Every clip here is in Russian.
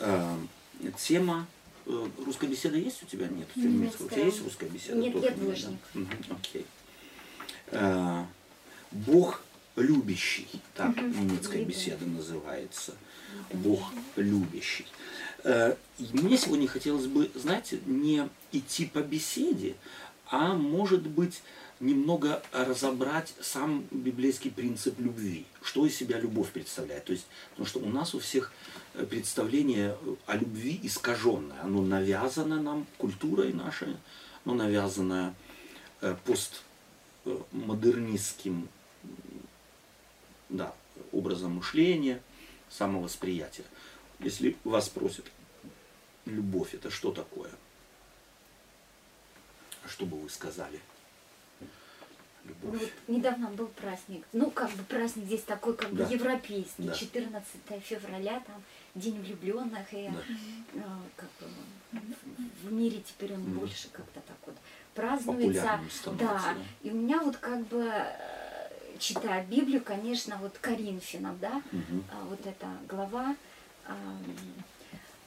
Э, тема э, русская беседа есть у тебя? Нет, у тебя немецкая. Есть русская беседа? Нет, я двоечник. Окей. Э, Бог любящий, так немецкая Любящий. беседа называется. Бог любящий. Э, Мне сегодня хотелось бы, знаете, не идти по беседе, а может быть немного разобрать сам библейский принцип любви. Что из себя любовь представляет. То есть, потому что у нас у всех представление о любви искаженное. Оно навязано нам культурой нашей, оно навязано э, постмодернистским да, образом мышления, самовосприятия. Если вас спросят, любовь это что такое? Что бы вы сказали? Ну, вот недавно был праздник. Ну, как бы праздник здесь такой, как бы Да. европейский. Да. 14 февраля, там, День влюбленных. И Да. э, как бы, в- мире теперь он Мгм. больше как-то так вот празднуется. Да. да. И у меня вот как бы, э, читая Библию, конечно, вот Коринфянам, да, Мгм. а, вот эта глава, ам,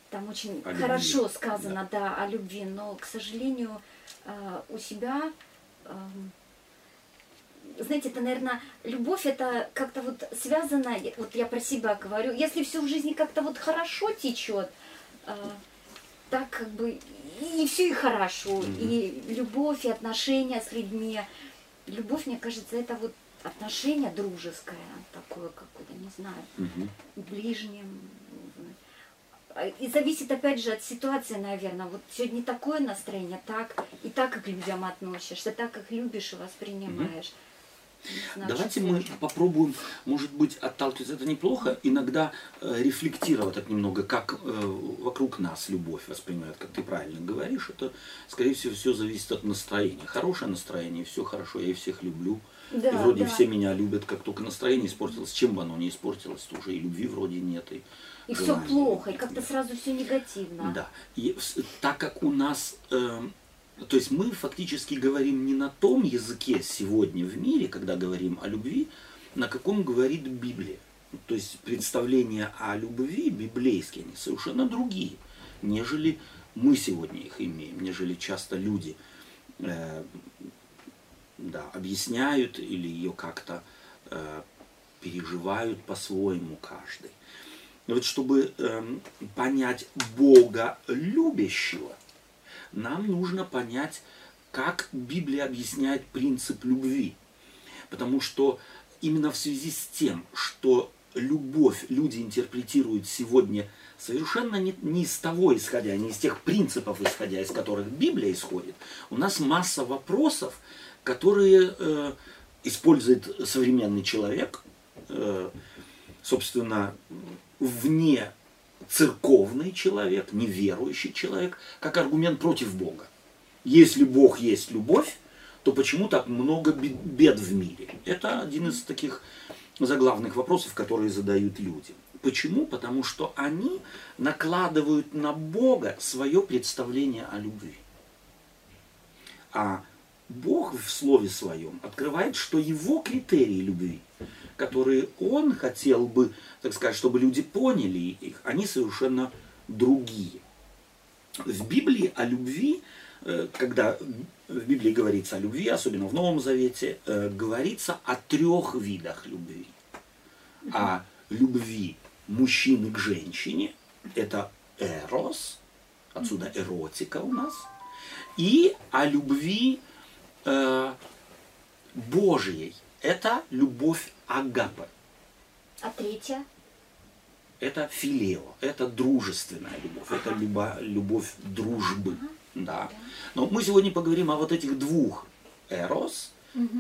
там очень О любви, хорошо сказано, да. о любви, но, к сожалению, а, у себя, ам, знаете, это, наверное, любовь, это как-то вот связано, вот я про себя говорю, если все в жизни как-то вот хорошо течет, а, так как бы и все и хорошо, Мгм. и любовь, и отношения с людьми. Любовь, мне кажется, это вот отношение дружеское, такое какое-то, не знаю, Мгм. ближним. А, И зависит опять же от ситуации, наверное. Вот сегодня такое настроение, так, и так как к людям относишься, так как любишь и воспринимаешь. Не Давайте мы попробуем, может быть, отталкиваться, это неплохо, иногда э, рефлектировать так немного, как э, вокруг нас любовь воспринимают, как ты правильно говоришь, это, скорее всего, все зависит от настроения. Хорошее настроение, все хорошо, я и всех люблю. Да, и вроде да. все меня любят, как только настроение испортилось, чем бы оно ни испортилось, то уже и любви вроде нет. И, И все плохо, и как-то сразу все негативно. Да. И так как у нас, э, то есть мы фактически говорим не на том языке сегодня в мире, когда говорим о любви, на каком говорит Библия. То есть представления о любви библейские, они совершенно другие, нежели мы сегодня их имеем, нежели часто люди э, да, объясняют или ее как-то э, переживают по-своему каждый. Вот чтобы эм, понять Бога любящего, нам нужно понять, как Библия объясняет принцип любви. Потому что именно в связи с тем, что любовь люди интерпретируют сегодня совершенно не, не из того исходя, не из тех принципов исходя, из которых Библия исходит, у нас масса вопросов, которые э, использует современный человек, э, собственно, вне церковный человек, неверующий человек, как аргумент против Бога. Если Бог есть любовь, то почему так много бе- бед в мире? Это один из таких заглавных вопросов, которые задают люди. Почему? Потому что они накладывают на Бога свое представление о любви. А Бог в Слове Своем открывает, что Его критерии любви, которые Он хотел бы, так сказать, чтобы люди поняли их, они совершенно другие. В Библии о любви, э, когда в Библии говорится о любви, особенно в Новом Завете, э, говорится о трех видах любви. О любви мужчины к женщине, это эрос, отсюда эротика у нас, и о любви э, Божьей, это любовь агапы. А третья? Это филео, это дружественная любовь, это люба- любовь дружбы. Да. Но мы сегодня поговорим о вот этих двух эрос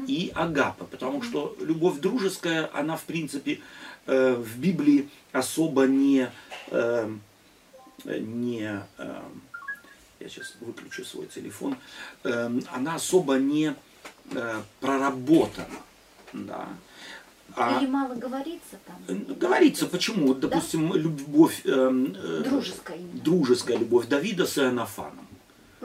и агапа, потому что любовь дружеская, она в принципе э, в Библии особо не, э, не э, я сейчас выключу свой телефон, э, она особо не э, проработана. Да. А- Или мало говорится там? Говорится, почему? Вот, допустим, любовь, эм, э, Дружеская именно. дружеская любовь Давида с Иоаннафаном.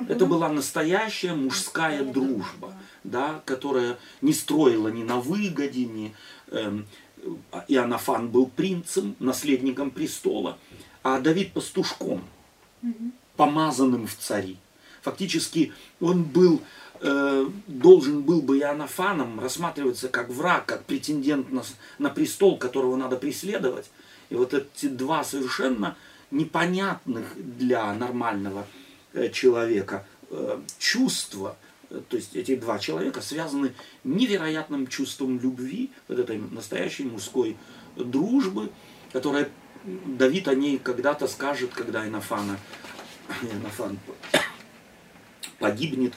Это была настоящая мужская Мужская дружба, дружба, да, которая не строила ни на выгоде, ни... эм, Иоаннафан был принцем, наследником престола, а Давид пастушком, помазанным в цари. Фактически он был, э, должен был бы Иоаннафаном рассматриваться как враг, как претендент на, на престол, которого надо преследовать. И вот эти два совершенно непонятных для нормального э, человека э, чувства, э, то есть эти два человека связаны невероятным чувством любви, вот этой настоящей мужской дружбы, которая Давид о ней когда-то скажет, когда Инофана, Инофан погибнет,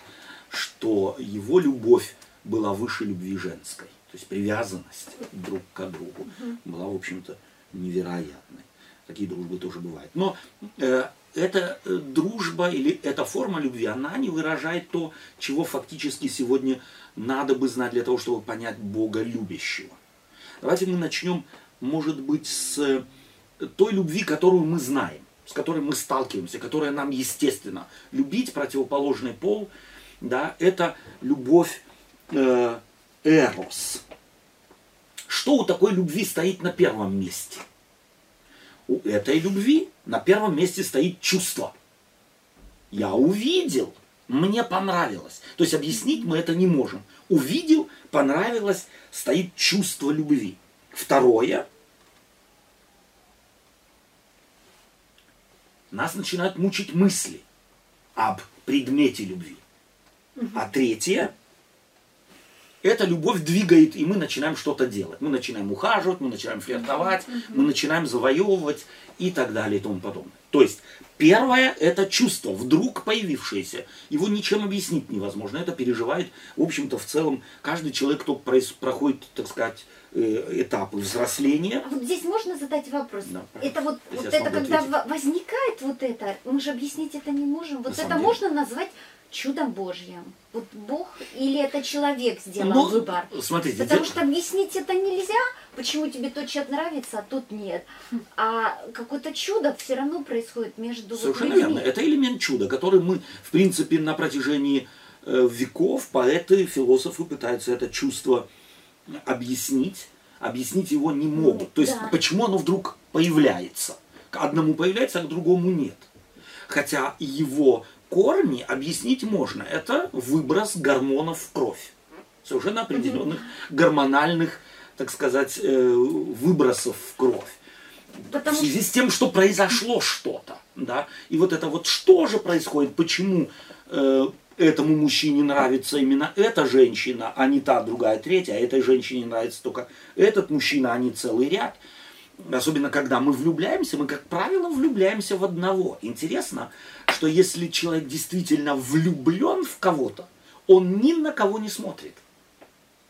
что его любовь была выше любви женской. То есть привязанность друг к другу была, в общем-то, невероятной. Такие дружбы тоже бывают. Но э, эта э, дружба или эта форма любви, она не выражает то, чего фактически сегодня надо бы знать для того, чтобы понять Бога любящего. Давайте мы начнем, может быть, с той любви, которую мы знаем, с которой мы сталкиваемся, которая нам естественно. Любить противоположный пол, да, это любовь э, эрос. Что у такой любви стоит на первом месте? У этой любви на первом месте стоит чувство. Я увидел, мне понравилось. То есть объяснить мы это не можем. Увидел, понравилось, стоит чувство любви. Второе – нас начинают мучить мысли об предмете любви. А третье, эта любовь двигает, и мы начинаем что-то делать. Мы начинаем ухаживать, мы начинаем флиртовать, мы начинаем завоевывать и так далее и тому подобное. То есть, первое – это чувство, вдруг появившееся. Его ничем объяснить невозможно. Это переживает, в общем-то, в целом, каждый человек, кто проходит, так сказать, Э, этапы взросления. А вот здесь можно задать вопрос? Да, это вот, вот это когда ответить. возникает вот это, мы же объяснить это не можем. Вот На это можно назвать чудом Божьим. Вот Бог или это человек сделал ну, выбор? Смотрите, Потому что объяснить это нельзя, почему тебе тот человек нравится, а тот нет. А какое-то чудо все равно происходит между Совершенно людьми. верно. Это элемент чуда, который мы, в принципе, на протяжении э, веков поэты, философы пытаются это чувство объяснить, объяснить его не могут. То есть да. почему оно вдруг появляется? К одному появляется, а к другому нет. Хотя его корни объяснить можно. Это выброс гормонов в кровь. Совершенно определенных гормональных, так сказать, э, выбросов в кровь. Потому в связи с тем, что произошло что-то. Да? И вот это вот что же происходит, почему э, этому мужчине нравится именно эта женщина, а не та, другая, третья, а этой женщине нравится только этот мужчина, а не целый ряд. Особенно, когда мы влюбляемся, мы, как правило, влюбляемся в одного. Интересно, что если человек действительно влюблен в кого-то, он ни на кого не смотрит.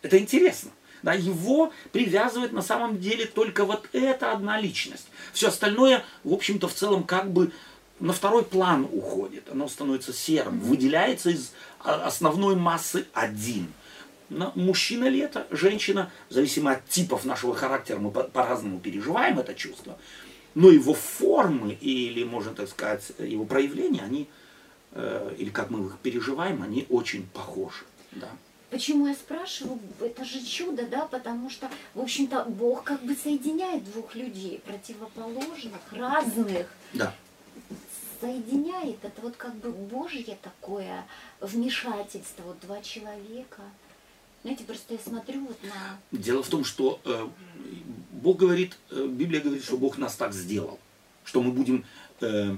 Это интересно. Да, его привязывает на самом деле только вот эта одна личность. Все остальное, в общем-то, в целом как бы на второй план уходит, оно становится серым, выделяется из основной массы один. Но мужчина ли это, женщина, зависимо от типов нашего характера, мы по-разному переживаем это чувство, но его формы или, можно так сказать, его проявления, они, э, или как мы их переживаем, они очень похожи. Да. Почему я спрашиваю? Это же чудо, да, потому что, в общем-то, Бог как бы соединяет двух людей, противоположных, разных. Да соединяет, это вот как бы Божье такое вмешательство, вот два человека. Знаете, просто я смотрю вот на... Дело в том, что э, Бог говорит, э, Библия говорит, что Бог нас так сделал, что мы будем, э,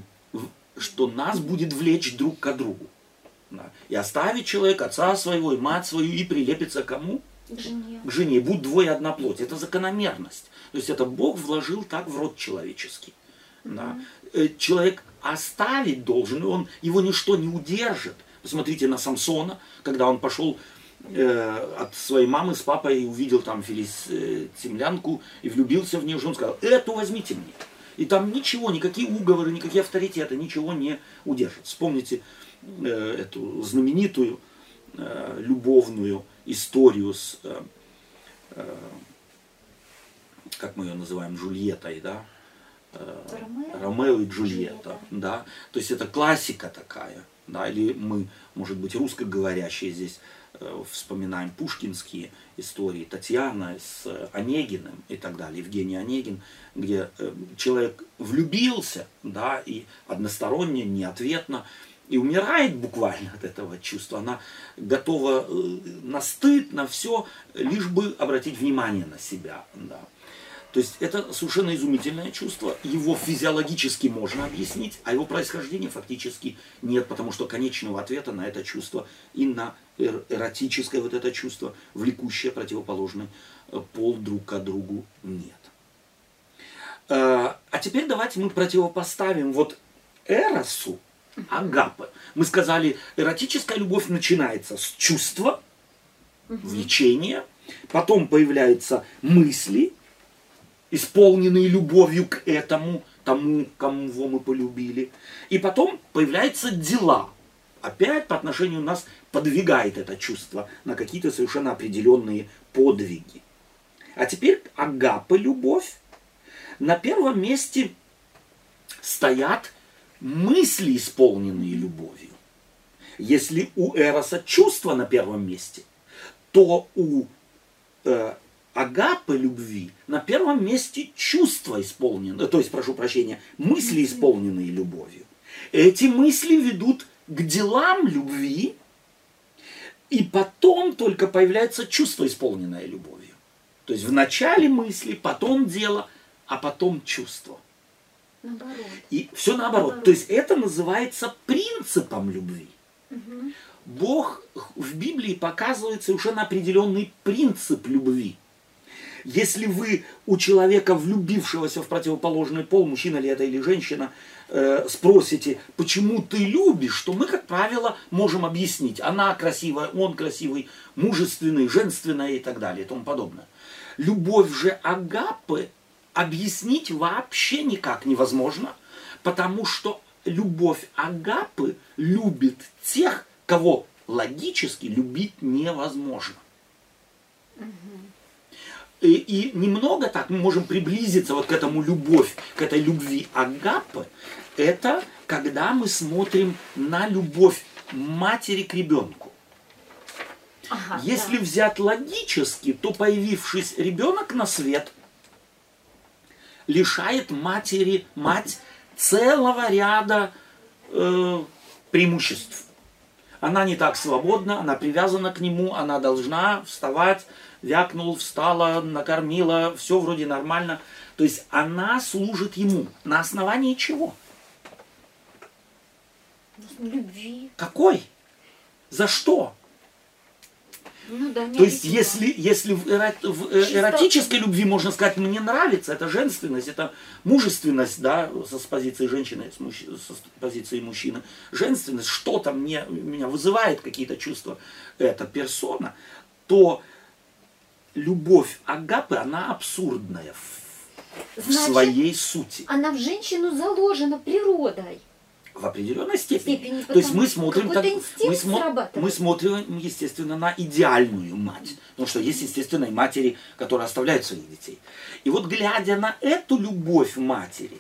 что нас будет влечь друг к другу. Да. И оставить человек отца своего и мать свою и прилепится кому? К жене. К жене. Будь двое одна плоть. Это закономерность. То есть это Бог вложил так в род человеческий. Mm-hmm. Да. Э, человек оставить должен, и он, его ничто не удержит. Посмотрите на Самсона, когда он пошел э, от своей мамы с папой увидел там филистимлянку и влюбился в нее, он сказал, эту возьмите мне. И там ничего, никакие уговоры, никакие авторитеты, ничего не удержат. Вспомните э, эту знаменитую э, любовную историю с, э, э, как мы ее называем, Жульеттой, да, Ромео, Ромео и Джульетта, да, то есть это классика такая, да, или мы, может быть, русскоговорящие здесь э, вспоминаем пушкинские истории, Татьяна с Онегиным и так далее, Евгений Онегин, где э, человек влюбился, да, и односторонне, неответно, и умирает буквально от этого чувства. Она готова на стыд, на все, лишь бы обратить внимание на себя. Да. То есть это совершенно изумительное чувство. Его физиологически можно объяснить, а его происхождение фактически нет, потому что конечного ответа на это чувство и на эротическое вот это чувство, влекущее противоположный э, пол друг к другу нет. Э, а теперь давайте мы противопоставим вот эросу, агапы. Мы сказали, эротическая любовь начинается с чувства, влечения, потом появляются мысли, исполненные любовью к этому, тому, кому мы полюбили. И потом появляются дела. Опять по отношению нас подвигает это чувство на какие-то совершенно определенные подвиги. А теперь агапа, любовь. На первом месте стоят мысли, исполненные любовью. Если у Эроса чувство на первом месте, то у э, агапы любви на первом месте чувства исполненные, то есть, прошу прощения, мысли, исполненные любовью. Эти мысли ведут к делам любви, и потом только появляется чувство, исполненное любовью. То есть в начале мысли, потом дело, а потом чувство. Наоборот. И все наоборот. наоборот. То есть это называется принципом любви. Угу. Бог в Библии показывает совершенно определенный принцип любви. Если вы у человека, влюбившегося в противоположный пол, мужчина ли это или женщина, э, спросите, почему ты любишь, то мы, как правило, можем объяснить. Она красивая, он красивый, мужественный, женственная и так далее и тому подобное. Любовь же Агапы объяснить вообще никак невозможно, потому что любовь Агапы любит тех, кого логически любить невозможно. Угу. И, и немного так мы можем приблизиться вот к этому любовь, к этой любви Агапы. Это когда мы смотрим на любовь матери к ребенку. Ага, Если да. взять логически, то появившись ребенок на свет лишает матери, мать целого ряда э, преимуществ. Она не так свободна, она привязана к нему, она должна вставать, вякнул, встала, накормила, все вроде нормально. То есть она служит ему. На основании чего? Любви. Какой? За что? Ну, да, То есть, если, если в, эро, в э, эротической любви можно сказать, мне нравится, это женственность, это мужественность, да, с, с позиции женщины, с, мужч, с позиции мужчины, женственность, что-то мне, меня вызывает какие-то чувства, эта персона, то любовь Агапы, она абсурдная в, Значит, своей сути. Она в женщину заложена природой. В определенной степени. степени То есть мы смотрим, так, мы, смо, мы смотрим, естественно, на идеальную мать. Потому что есть, естественно, и матери, которые оставляют своих детей. И вот глядя на эту любовь матери,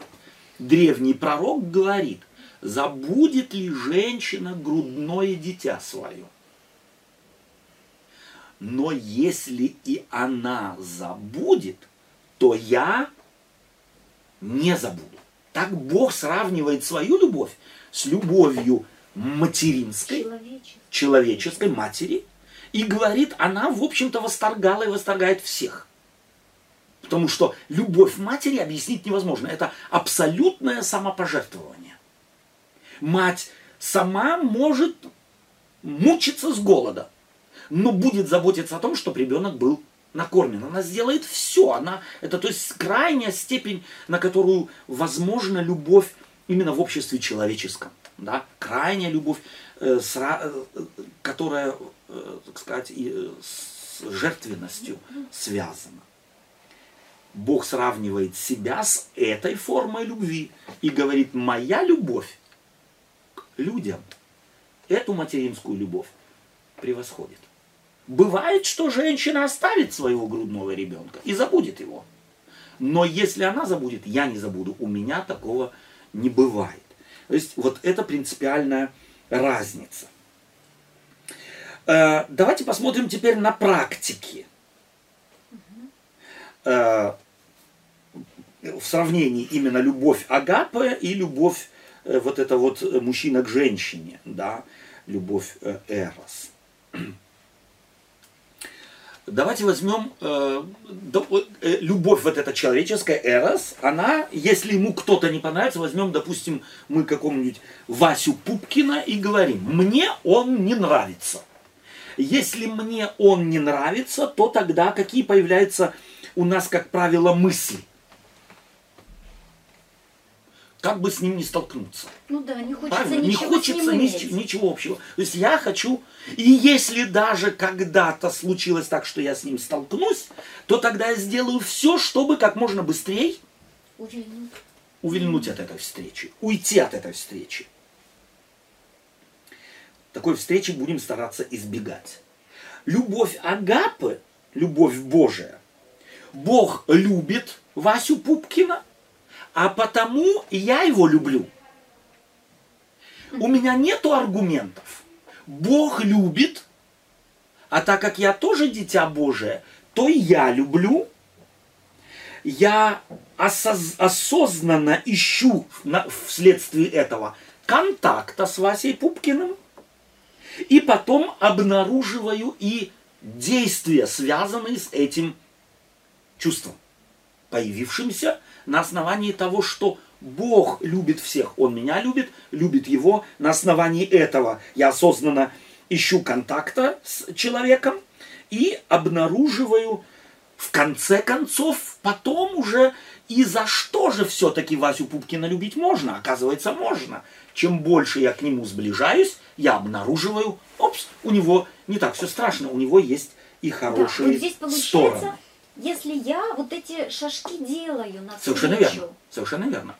древний пророк говорит, забудет ли женщина грудное дитя свое? Но если и она забудет, то я не забуду. Так Бог сравнивает свою любовь с любовью материнской, человеческой, человеческой матери, и говорит, она, в общем-то, восторгала и восторгает всех. Потому что любовь матери объяснить невозможно. Это абсолютное самопожертвование. Мать сама может мучиться с голода, но будет заботиться о том, чтобы ребенок был накормлен. Она сделает все. Она, это то есть крайняя степень, на которую возможна любовь именно в обществе человеческом. Да? Крайняя любовь, э, сра, э, которая, э, так сказать, и, э, с жертвенностью связана. Бог сравнивает себя с этой формой любви и говорит, моя любовь к людям эту материнскую любовь превосходит. Бывает, что женщина оставит своего грудного ребенка и забудет его. Но если она забудет, я не забуду. У меня такого не бывает. То есть вот это принципиальная разница. Э, давайте посмотрим теперь на практики. Э, в сравнении именно любовь Агапы и любовь э, вот это вот мужчина к женщине, да, любовь Эрос. Давайте возьмем э, э, любовь вот эта человеческая, Эрос, она, если ему кто-то не понравится, возьмем, допустим, мы какому-нибудь Васю Пупкина и говорим, мне он не нравится. Если мне он не нравится, то тогда какие появляются у нас, как правило, мысли? Как бы с ним не столкнуться. Ну да, не хочется Правильно? ничего Не хочется иметь. ничего общего. То есть я хочу, и если даже когда-то случилось так, что я с ним столкнусь, то тогда я сделаю все, чтобы как можно быстрее Увильнуть. увильнуть от этой встречи, уйти от этой встречи. Такой встречи будем стараться избегать. Любовь Агапы, любовь Божия, Бог любит Васю Пупкина, а потому я его люблю. У меня нету аргументов. Бог любит, а так как я тоже дитя Божие, то и я люблю. Я осоз- осознанно ищу на- вследствие этого контакта с Васей Пупкиным, и потом обнаруживаю и действия, связанные с этим чувством, появившимся на основании того, что Бог любит всех, Он меня любит, любит Его. На основании этого я осознанно ищу контакта с человеком и обнаруживаю в конце концов, потом уже и за что же все-таки Васю Пупкина любить можно? Оказывается, можно. Чем больше я к нему сближаюсь, я обнаруживаю, опс, у него не так все страшно, у него есть и Да, хорошие вот здесь получается, стороны. Если я вот эти шажки делаю на Совершенно верно. Совершенно верно.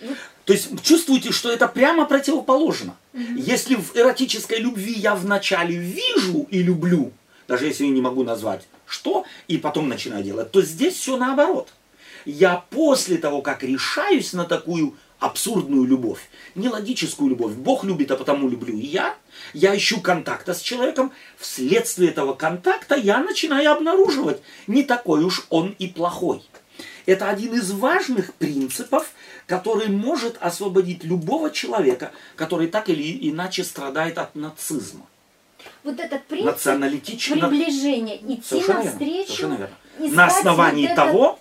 Вот. То есть чувствуете, что это прямо противоположно. Если в эротической любви я вначале вижу и люблю, даже если я не могу назвать что, и потом начинаю делать, то здесь все наоборот. Я после того, как решаюсь на такую абсурдную любовь, нелогическую любовь, Бог любит, а потому люблю и я, я ищу контакта с человеком, вследствие этого контакта я начинаю обнаруживать, не такой уж он и плохой. Это один из важных принципов, который может освободить любого человека, который так или иначе страдает от нацизма. Вот этот принцип приближения, идти Совершенно верно. навстречу, Совершенно верно. На основании вот этот- того,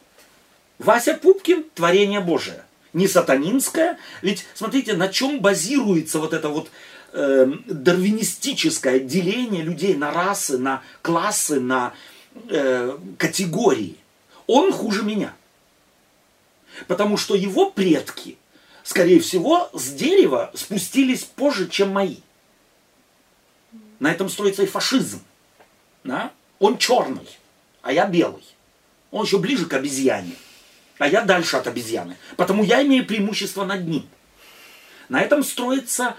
Вася Пупкин – творение Божие. Не сатанинское. Ведь смотрите, на чем базируется вот это вот э, дарвинистическое деление людей на расы, на классы, на э, категории. Он хуже меня. Потому что его предки, скорее всего, с дерева спустились позже, чем мои. На этом строится и фашизм. Да? Он черный, а я белый. Он еще ближе к обезьяне, а я дальше от обезьяны. Потому я имею преимущество над ним. На этом строится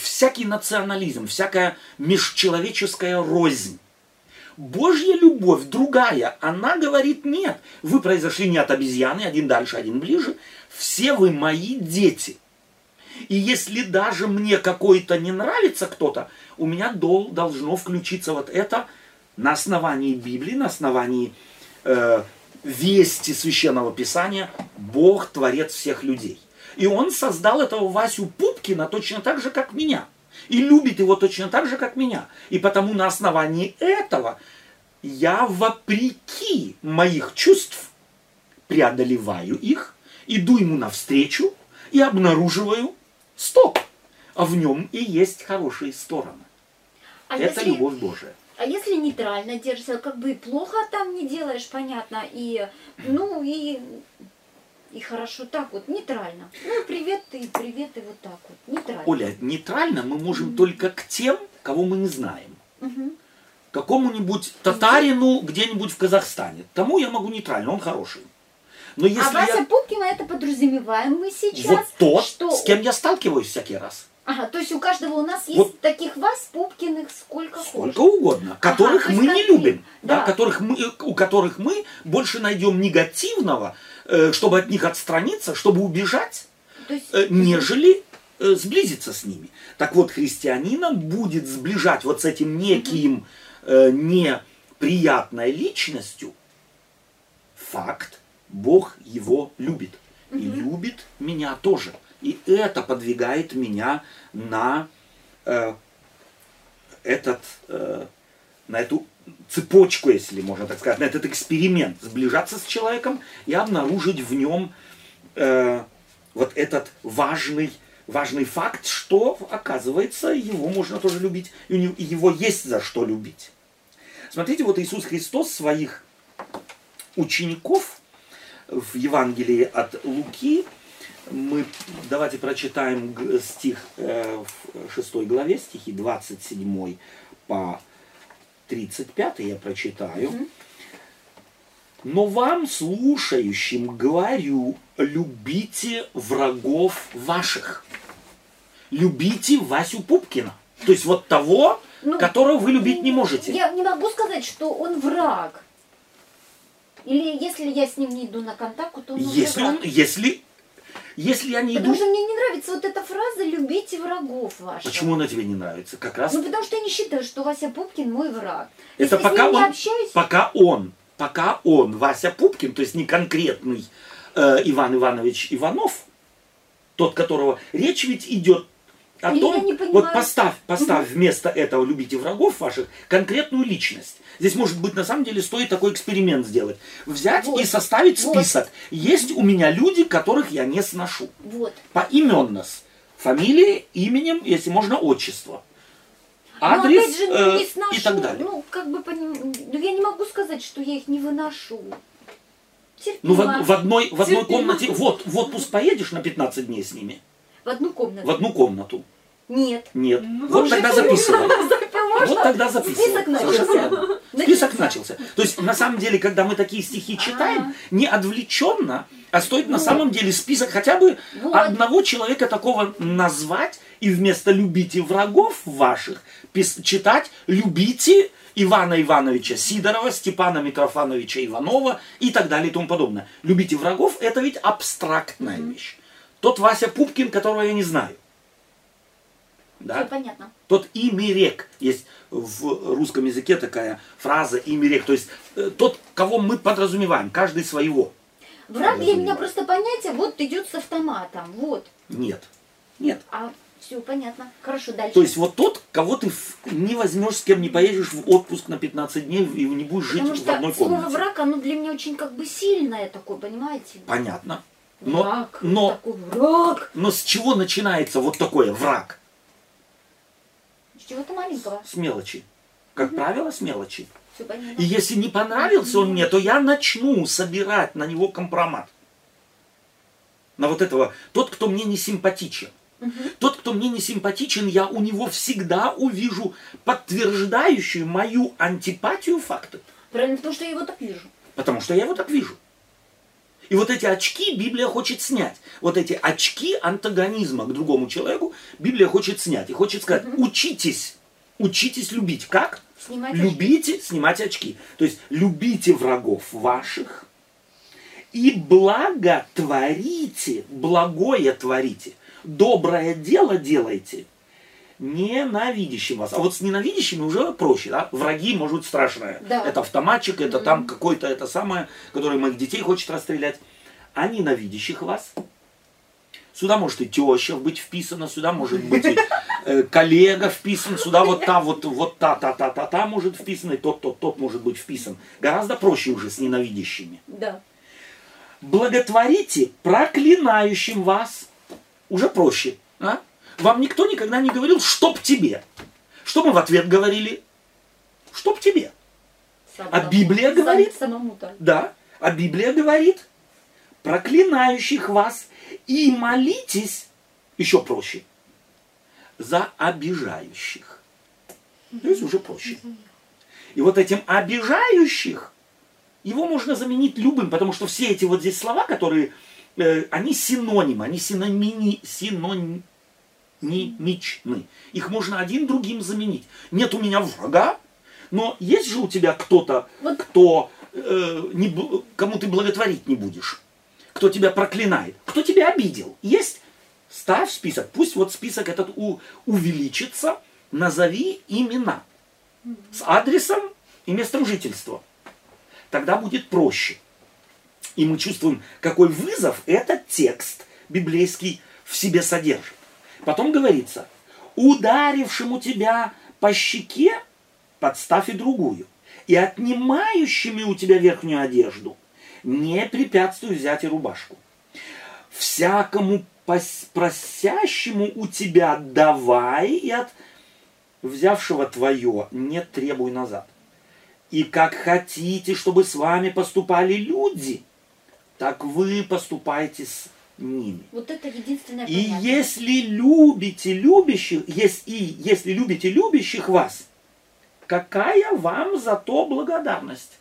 всякий национализм, всякая межчеловеческая рознь. Божья любовь другая. Она говорит, нет, вы произошли не от обезьяны, один дальше, один ближе. Все вы мои дети. И если даже мне какой-то не нравится кто-то, у меня дол- должно включиться вот это на основании Библии, на основании э, вести Священного Писания, Бог творец всех людей. И он создал этого Васю Пупкина точно так же, как меня. И любит его точно так же, как меня. И потому на основании этого я вопреки моих чувств преодолеваю их, иду ему навстречу и обнаруживаю, стоп, а в нем и есть хорошие стороны. А Это если, любовь Божия. А если нейтрально держишься, как бы и плохо там не делаешь, понятно, и ну и и хорошо так вот, нейтрально. Ну, привет и привет и вот так вот, нейтрально. Оля, нейтрально мы можем только к тем, кого мы не знаем. Мгм. Какому-нибудь татарину где-нибудь в Казахстане. Тому я могу нейтрально, он хороший. Но если а Вася я... Пупкина это подразумеваем мы сейчас, Вот тот, что... с кем я сталкиваюсь всякий раз. Ага, то есть у каждого у нас есть Вот. таких Вась Пупкиных сколько, Сколько хочешь. угодно, которых то есть мы не любим, да, да. которых мы, у которых мы больше найдем негативного, э, чтобы от них отстраниться, чтобы убежать, То есть, э, нежели э, сблизиться с ними. Так вот, христианина будет сближать вот с этим неким э, неприятной личностью факт, Бог его любит. И любит меня тоже. И это подвигает меня на э, этот, э, на эту цепочку, если можно так сказать, на этот эксперимент, сближаться с человеком и обнаружить в нем э, вот этот важный, важный факт, что, оказывается, его можно тоже любить, и его есть за что любить. Смотрите, вот Иисус Христос своих учеников в Евангелии от Луки, мы давайте прочитаем стих э, в 6 главе, стихи 27 по 35 я прочитаю. Но вам, слушающим, говорю, любите врагов ваших. Любите Васю Пупкина. То есть вот того, ну, которого вы любить не можете. Я не могу сказать, что он враг. Или если я с ним не иду на контакт, то он если враг. он, если если я не потому иду... что мне не нравится вот эта фраза «любите врагов ваших». Почему она тебе не нравится? Как раз... Ну, потому что я не считаю, что Вася Пупкин мой враг. Это Если пока он, общаюсь... пока он, пока он, Вася Пупкин, то есть не конкретный э, Иван Иванович Иванов, тот, которого речь ведь идет о Или том, вот поставь, поставь вместо этого любите врагов ваших конкретную личность. Здесь, может быть, на самом деле стоит такой эксперимент сделать. Взять Вот. и составить Вот. список. Есть у меня люди, которых я не сношу. Вот. Поименно. с Фамилией, именем, если можно, отчество. Но Адрес опять же, э, ну, не сношу. и так далее. Ну, как бы, поним... ну, я не могу сказать, что я их не выношу. Терпимо. Ну, в, в одной, в одной Терпимо. комнате, вот, в отпуск поедешь на 15 дней с ними? В одну комнату. В одну комнату. Нет. Нет. Ну, вот тогда записывай. Можно? Вот тогда записывай. Список начался. Список начался. То есть, на самом деле, когда мы такие стихи читаем, не отвлеченно, а стоит на Вот. самом деле список хотя бы Вот. одного человека такого назвать и вместо «любите врагов ваших» пис- читать «любите Ивана Ивановича Сидорова, Степана Митрофановича Иванова и так далее и тому подобное. «Любите врагов» – это ведь абстрактная вещь. Тот Вася Пупкин, которого я не знаю. Да? Все понятно. Тот имерек. Есть в русском языке такая фраза имерек. То есть э, тот, кого мы подразумеваем, каждый своего. Враг для меня просто понятие, вот идет с автоматом, вот. Нет. Нет. А все понятно. Хорошо, дальше. То есть вот тот, кого ты не возьмешь, с кем не поедешь в отпуск на 15 дней и не будешь жить Потому в одной что слово комнате. враг, оно для меня очень как бы сильное такое, понимаете? Понятно. Но, враг. но, Такой враг. но с чего начинается вот такое враг? С чего-то маленького. С мелочи. Как правило, с мелочи. Все понятно. И если не понравился он мне, то я начну собирать на него компромат. На вот этого. Тот, кто мне не симпатичен. Тот, кто мне не симпатичен, я у него всегда увижу подтверждающую мою антипатию факты. Правильно, потому что я его так вижу. Потому что я его так вижу. И вот эти очки Библия хочет снять. Вот эти очки антагонизма к другому человеку Библия хочет снять. И хочет сказать, учитесь, учитесь любить. Как? Снимать очки. любите, снимать очки. То есть любите врагов ваших и благо творите, благое творите, доброе дело делайте ненавидящим вас. А вот с ненавидящими уже проще, да? Враги, может быть, страшное. Да. Это автоматчик, это там какой-то, это самое, который моих детей хочет расстрелять. А ненавидящих вас Сюда может и теща быть вписана, сюда может быть и э, коллега вписан, сюда вот та, вот, вот та, та, та, та, та может вписана, и тот, тот, тот может быть вписан. Гораздо проще уже с ненавидящими. Да. Благотворите проклинающим вас. Уже проще. а? Вам никто никогда не говорил, чтоб тебе. Что мы в ответ говорили? Чтоб тебе. А Библия говорит? Самому-то. Да, а Библия говорит, проклинающих вас и молитесь, еще проще, за обижающих. То есть уже проще. И вот этим обижающих, его можно заменить любым, потому что все эти вот здесь слова, которые, э, они синонимы, они синомини, синонимичны. Их можно один другим заменить. Нет у меня врага, но есть же у тебя кто-то, Вот. кто, э, не, кому ты благотворить не будешь, кто тебя проклинает, кто тебя обидел. Есть? Ставь список. Пусть вот список этот у, увеличится. Назови имена с адресом и местом жительства. Тогда будет проще. И мы чувствуем, какой вызов этот текст библейский в себе содержит. Потом говорится, ударившему тебя по щеке подставь и другую, и отнимающими у тебя верхнюю одежду не препятствуй взять и рубашку. Всякому просящему у тебя давай, и от взявшего твое не требуй назад. И как хотите, чтобы с вами поступали люди, так вы поступайте с ними. Вот это единственное И понятно. если любите любящих, если, если любите любящих вас, какая вам за то благодарность?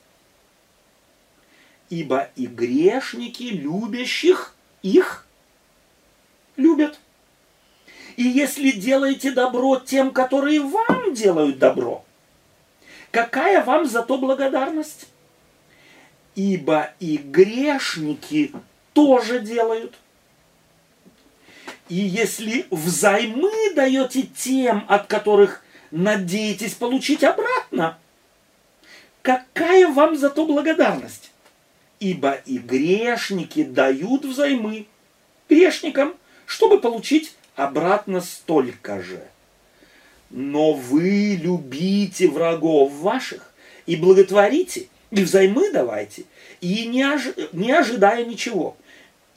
Ибо и грешники любящих их любят. И если делаете добро тем, которые вам делают добро, какая вам за то благодарность? Ибо и грешники тоже делают. И если взаймы даете тем, от которых надеетесь получить обратно, какая вам за то благодарность? Ибо и грешники дают взаймы грешникам, чтобы получить обратно столько же. Но вы любите врагов ваших и благотворите, и взаймы давайте, и не, ожи, не ожидая ничего.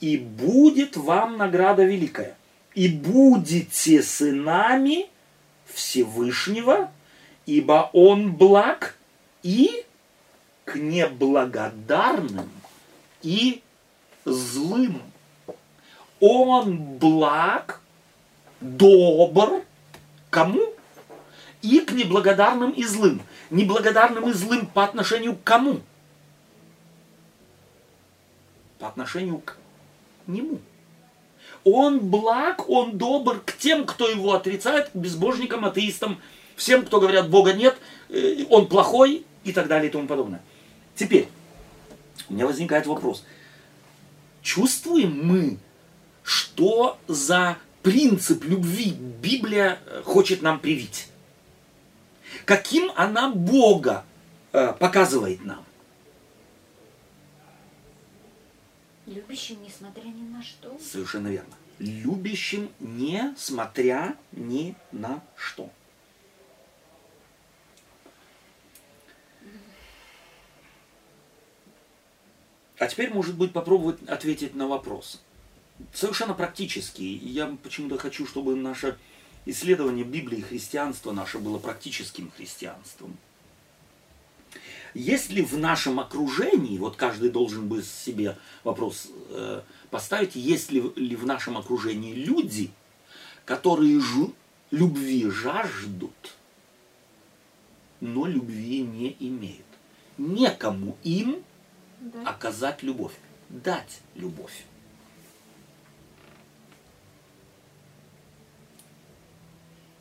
И будет вам награда великая. И будете сынами Всевышнего, ибо Он благ и к неблагодарным и злым. Он благ, добр, кому? И к неблагодарным и злым. Неблагодарным и злым по отношению к кому? По отношению к нему. Он благ, он добр к тем, кто его отрицает, к безбожникам, атеистам, всем, кто говорят, Бога нет, э, он плохой и так далее и тому подобное. Теперь, у меня возникает вопрос. Чувствуем мы, что за принцип любви Библия э, хочет нам привить? Каким она Бога э, показывает нам? Любящим, несмотря ни на что. Совершенно верно. Любящим, несмотря ни на что. А теперь, может быть, попробовать ответить на вопрос. Совершенно практический. Я почему-то хочу, чтобы наше исследование Библии и христианства наше было практическим христианством. Есть ли в нашем окружении, вот каждый должен бы себе вопрос э, поставить, есть ли, ли в нашем окружении люди, которые ж, любви жаждут, но любви не имеют. Некому им да. оказать любовь, дать любовь.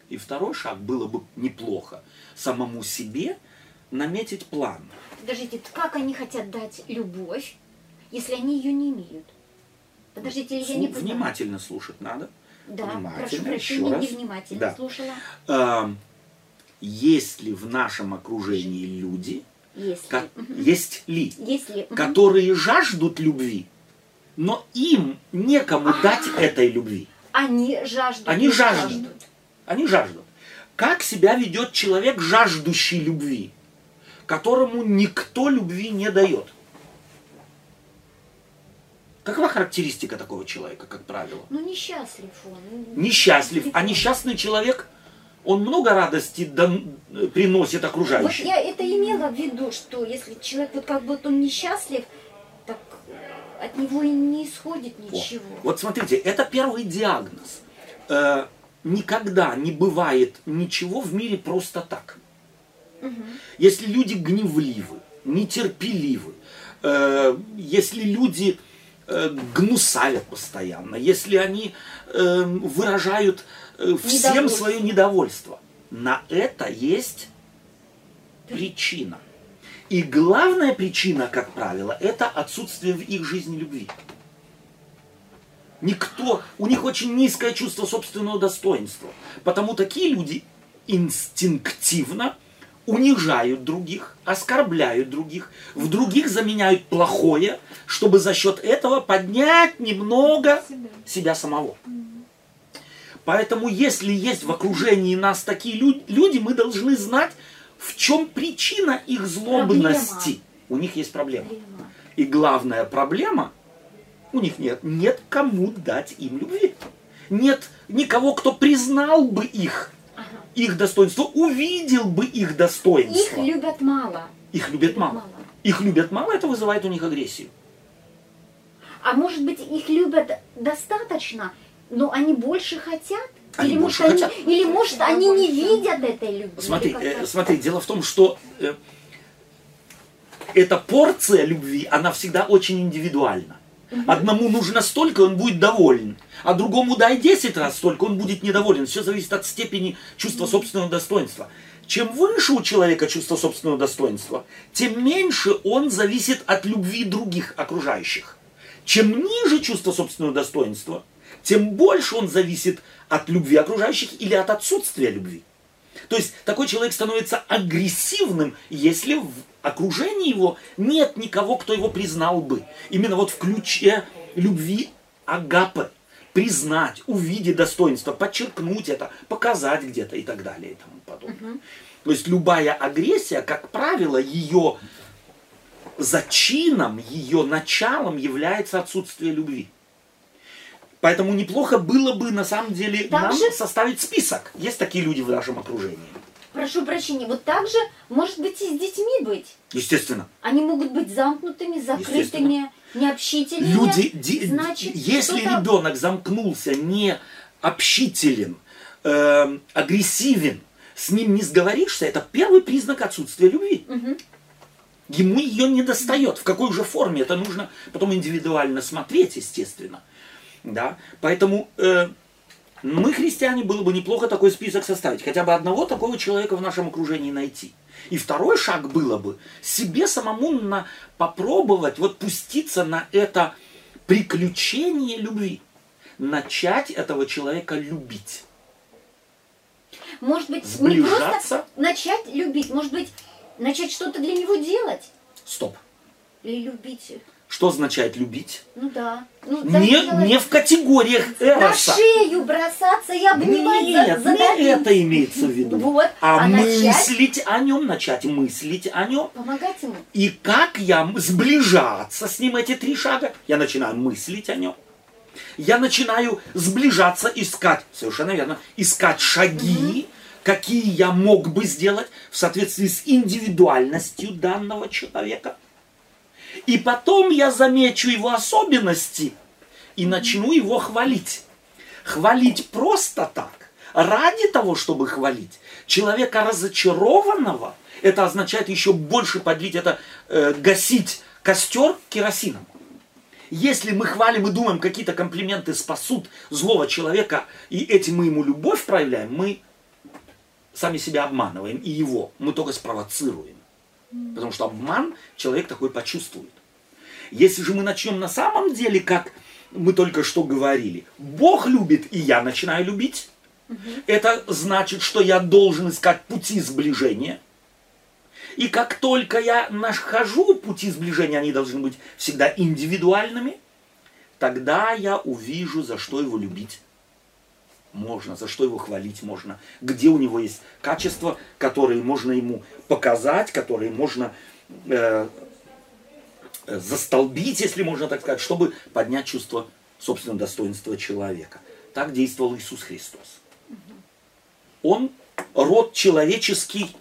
И второй шаг было бы неплохо самому себе наметить план. Подождите, как они хотят дать любовь, если они ее не имеют? Подождите, я не понимаю. Внимательно слушать надо. Да, прошу прощения, невнимательно да. слушала. А, есть ли в нашем окружении люди, есть, как, ли. есть ли, есть ли. которые жаждут любви, но им некому дать этой любви. Они жаждут. Они жаждут. жаждут. Они жаждут. Как себя ведет человек, жаждущий любви? Которому никто любви не дает. Какова характеристика такого человека, как правило? Ну, несчастлив он. Несчастлив. А несчастный человек, он много радости дан, приносит окружающим. Вот я это имела в виду, что если человек вот как будто он несчастлив, так от него и не исходит ничего. О, вот смотрите, это первый диагноз. Э, никогда не бывает ничего в мире просто так. Если люди гневливы, нетерпеливы, э, если люди э, гнусавят постоянно, если они э, выражают э, всем свое недовольство, на это есть причина. И главная причина, как правило, это отсутствие в их жизни любви. Никто, у них очень низкое чувство собственного достоинства. Потому такие люди инстинктивно унижают других, оскорбляют других, в других заменяют плохое, чтобы за счет этого поднять немного себя самого. Поэтому, если есть в окружении нас такие люди, мы должны знать, в чем причина их злобности. Проблема. У них есть проблема. проблема. И главная проблема, у них нет, нет кому дать им любви. Нет никого, кто признал бы их их достоинство, увидел бы их достоинство. Их любят мало. Их любят мало. мало. Их любят мало, это вызывает у них агрессию. А может быть, их любят достаточно, но они больше хотят? Они или, больше может, хотят. Они, или может они не видят этой любви? Смотри, э, смотри, дело в том, что э, эта порция любви, она всегда очень индивидуальна. Одному нужно столько, он будет доволен. А другому дай 10 раз столько, он будет недоволен. Все зависит от степени чувства собственного достоинства. Чем выше у человека чувство собственного достоинства, тем меньше он зависит от любви других окружающих. Чем ниже чувство собственного достоинства, тем больше он зависит от любви окружающих или от отсутствия любви. То есть такой человек становится агрессивным, если окружении его нет никого, кто его признал бы. Именно вот в ключе любви агапы. Признать, увидеть достоинство, подчеркнуть это, показать где-то и так далее и тому подобное. Угу. То есть любая агрессия, как правило, ее зачином, ее началом является отсутствие любви. Поэтому неплохо было бы на самом деле так нам составить список. Есть такие люди в нашем окружении. Прошу прощения, вот так же может быть и с детьми быть. Естественно. Они могут быть замкнутыми, закрытыми, необщительными. Люди, ди, Значит, если ребенок замкнулся, не общителен, э, агрессивен, с ним не сговоришься, это первый признак отсутствия любви. Угу. Ему ее не достает. В какой же форме это нужно потом индивидуально смотреть, естественно. Да? Поэтому э, мы, христиане, было бы неплохо такой список составить. Хотя бы одного такого человека в нашем окружении найти. И второй шаг было бы себе самому на, попробовать вот пуститься на это приключение любви. Начать этого человека любить. Может быть, не просто начать любить, может быть, начать что-то для него делать. Стоп. Или любить. Что означает любить? Ну да. Ну, не, не в категориях Эроса. На шею бросаться и обнимать, Нет, за, не это имеется в виду. Вот. А, а мыслить начать... о нем, начать мыслить о нем. Помогать ему. И как я сближаться с ним эти три шага? Я начинаю мыслить о нем. Я начинаю сближаться, искать, совершенно верно, искать шаги, угу. какие я мог бы сделать в соответствии с индивидуальностью данного человека. И потом я замечу его особенности и начну его хвалить. Хвалить просто так, ради того, чтобы хвалить. Человека разочарованного, это означает еще больше подлить, это э, гасить костер керосином. Если мы хвалим и думаем, какие-то комплименты спасут злого человека, и этим мы ему любовь проявляем, мы сами себя обманываем и его. Мы только спровоцируем. Потому что обман человек такой почувствует. Если же мы начнем на самом деле, как мы только что говорили, Бог любит, и я начинаю любить, угу. это значит, что я должен искать пути сближения. И как только я нахожу пути сближения, они должны быть всегда индивидуальными, тогда я увижу, за что его любить можно, за что его хвалить можно, где у него есть качества, которые можно ему показать, которые можно э, застолбить, если можно так сказать, чтобы поднять чувство собственного достоинства человека. Так действовал Иисус Христос. Он род человеческий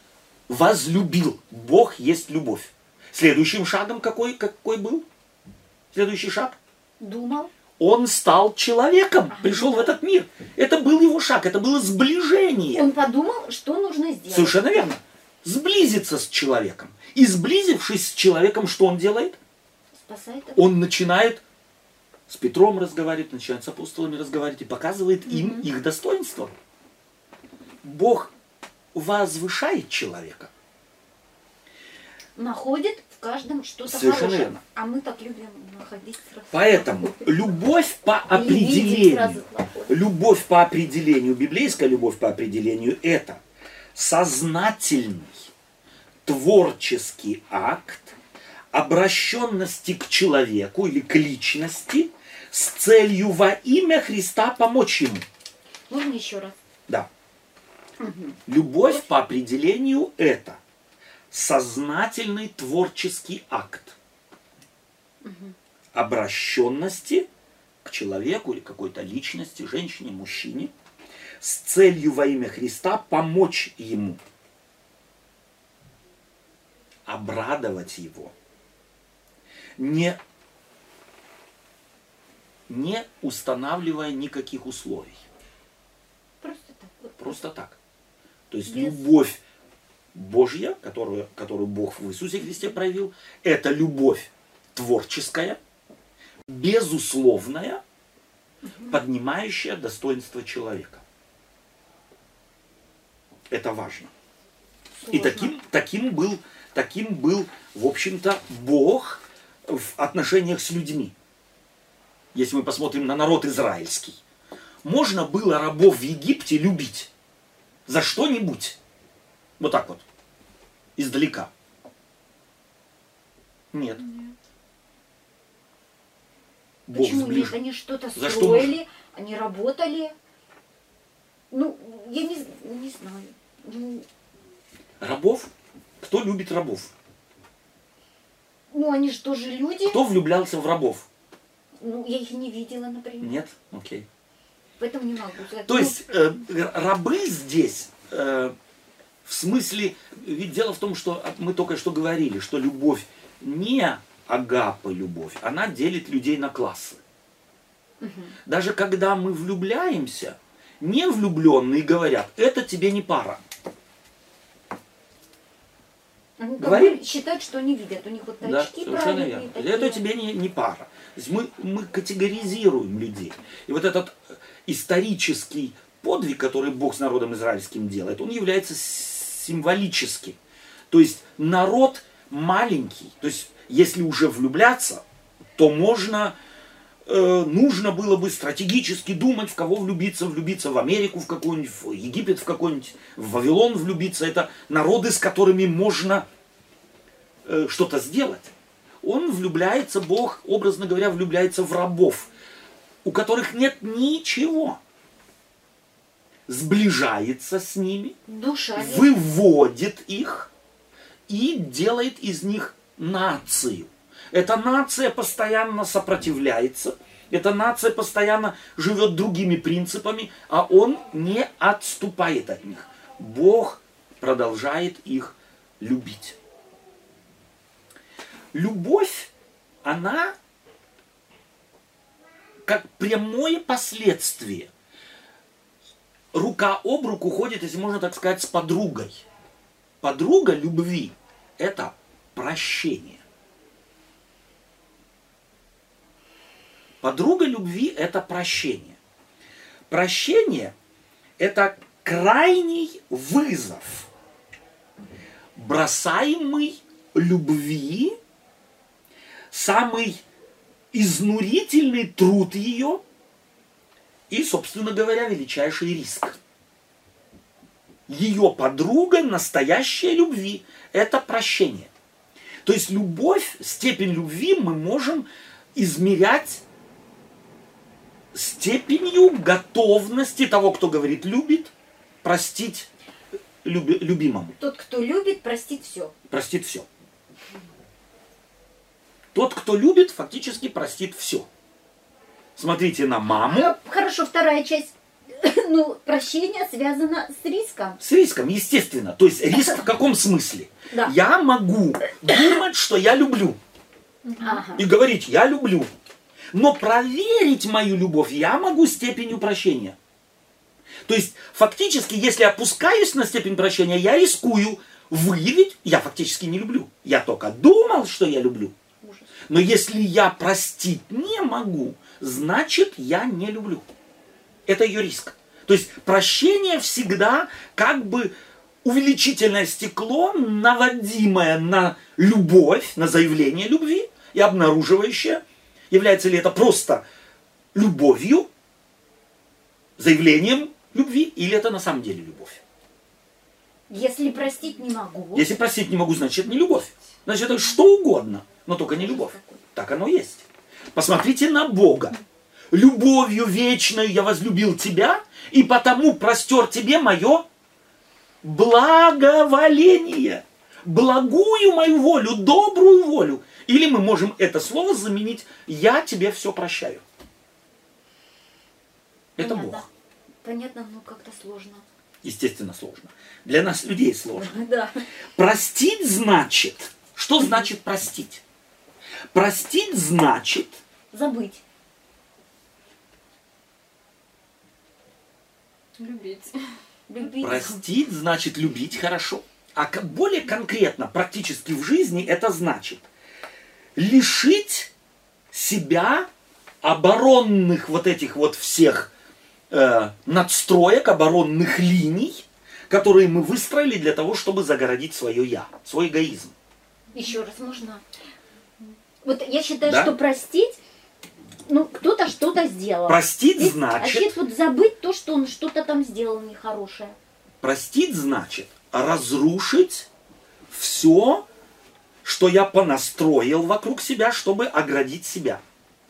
возлюбил. Бог есть любовь. Следующим шагом какой, какой был? Следующий шаг? Думал он стал человеком, пришел в этот мир. Это был его шаг, это было сближение. Он подумал, что нужно сделать. Совершенно верно. Сблизиться с человеком. И сблизившись с человеком, что он делает? Спасает его. Он начинает с Петром разговаривать, начинает с апостолами разговаривать и показывает mm им их достоинство. Бог возвышает человека. Находит в каждом что-то Совершенно хорошее. верно. А мы так любим находить сразу. Поэтому любовь по определению, любовь по определению, библейская любовь по определению это сознательный творческий акт обращенности к человеку или к личности с целью во имя Христа помочь ему. Можно еще раз? Да. Мгм. Любовь по определению это сознательный творческий акт обращенности к человеку или какой-то личности, женщине, мужчине, с целью во имя Христа помочь ему, обрадовать его, не, не устанавливая никаких условий. Просто так. Просто так. То есть Без- любовь Божья, которую, которую Бог в Иисусе Христе проявил, это любовь творческая, безусловная, поднимающая достоинство человека. Это важно. И Сложно. таким, таким, был, таким был, в общем-то, Бог в отношениях с людьми. Если мы посмотрим на народ израильский. Можно было рабов в Египте любить за что-нибудь. Вот так вот. Издалека. Нет. Бог Почему нет? сближен. Они что-то За что строили, они работали. Ну, я не, не знаю. Ну, Рабов? Кто любит рабов? ну, они же тоже люди. Кто влюблялся в рабов? Ну, я их не видела, например. Нет? Окей. Поэтому не могу сказать. То есть э, рабы здесь, э, в смысле, ведь дело в том, что мы только что говорили, что любовь не агапа любовь, она делит людей на классы. Даже когда мы влюбляемся, не влюбленные говорят, это тебе не пара. как говорим? считают, что они видят. У них вот Да, совершенно верно. такие. Это тебе не, не пара. То есть мы, мы категоризируем людей. И вот этот исторический подвиг, который Бог с народом израильским делает, он является с- символическим. То есть народ маленький. То есть если уже влюбляться, то можно, э, нужно было бы стратегически думать, в кого влюбиться, влюбиться в Америку в какую-нибудь, в Египет в какой-нибудь, в Вавилон влюбиться. Это народы, с которыми можно э, что-то сделать. Он влюбляется, Бог, образно говоря, влюбляется в рабов, у которых нет ничего. Сближается с ними, Душа. выводит их и делает из них нацию. Эта нация постоянно сопротивляется, эта нация постоянно живет другими принципами, а он не отступает от них. Бог продолжает их любить. Любовь, она как прямое последствие рука об руку ходит, если можно так сказать, с подругой. Подруга любви – это прощение. Подруга любви – это прощение. Прощение – это крайний вызов, бросаемый любви, самый изнурительный труд ее и, собственно говоря, величайший риск. Ее подруга настоящей любви – это прощение. То есть любовь, степень любви мы можем измерять степенью готовности того, кто говорит любит, простить люби- любимому. Тот, кто любит, простит все. Простит все. Тот, кто любит, фактически простит все. Смотрите на маму Хорошо, вторая часть. Ну, прощение связано с риском. с риском, естественно. То есть риск в каком смысле? Да. Я могу думать, что я люблю. Ага. и говорить «я люблю». Но проверить мою любовь я могу степенью прощения. То есть, фактически, если опускаюсь на степень прощения, я рискую выявить, я фактически не люблю. Я только думал, что я люблю. Но если я простить не могу, значит, я не люблю. Это ее риск. То есть, прощение всегда как бы увеличительное стекло, наводимое на любовь, на заявление любви и обнаруживающее, является ли это просто любовью, заявлением любви, или это на самом деле любовь. Если простить не могу. Если простить не могу, значит не любовь. Значит, это что угодно, но только не любовь. Так оно есть. Посмотрите на Бога. Любовью вечной я возлюбил тебя, и потому простер тебе мое благоволение, благую мою волю, добрую волю. Или мы можем это слово заменить «я тебе все прощаю». Это Понятно. Бог. Понятно, но как-то сложно. Естественно, сложно. Для нас, людей, сложно. Да. Простить значит, что значит простить? Простить значит Забыть. Любить. Любить. Простить значит любить хорошо. А более конкретно, практически в жизни, это значит лишить себя оборонных вот этих вот всех э, надстроек, оборонных линий, которые мы выстроили для того, чтобы загородить свое я, свой эгоизм. Еще раз можно. Вот я считаю, Да? что простить, ну, кто-то что-то сделал. Простить Здесь значит, Вообще вот забыть то, что он что-то там сделал нехорошее. простить значит разрушить все, что я понастроил вокруг себя, чтобы оградить себя,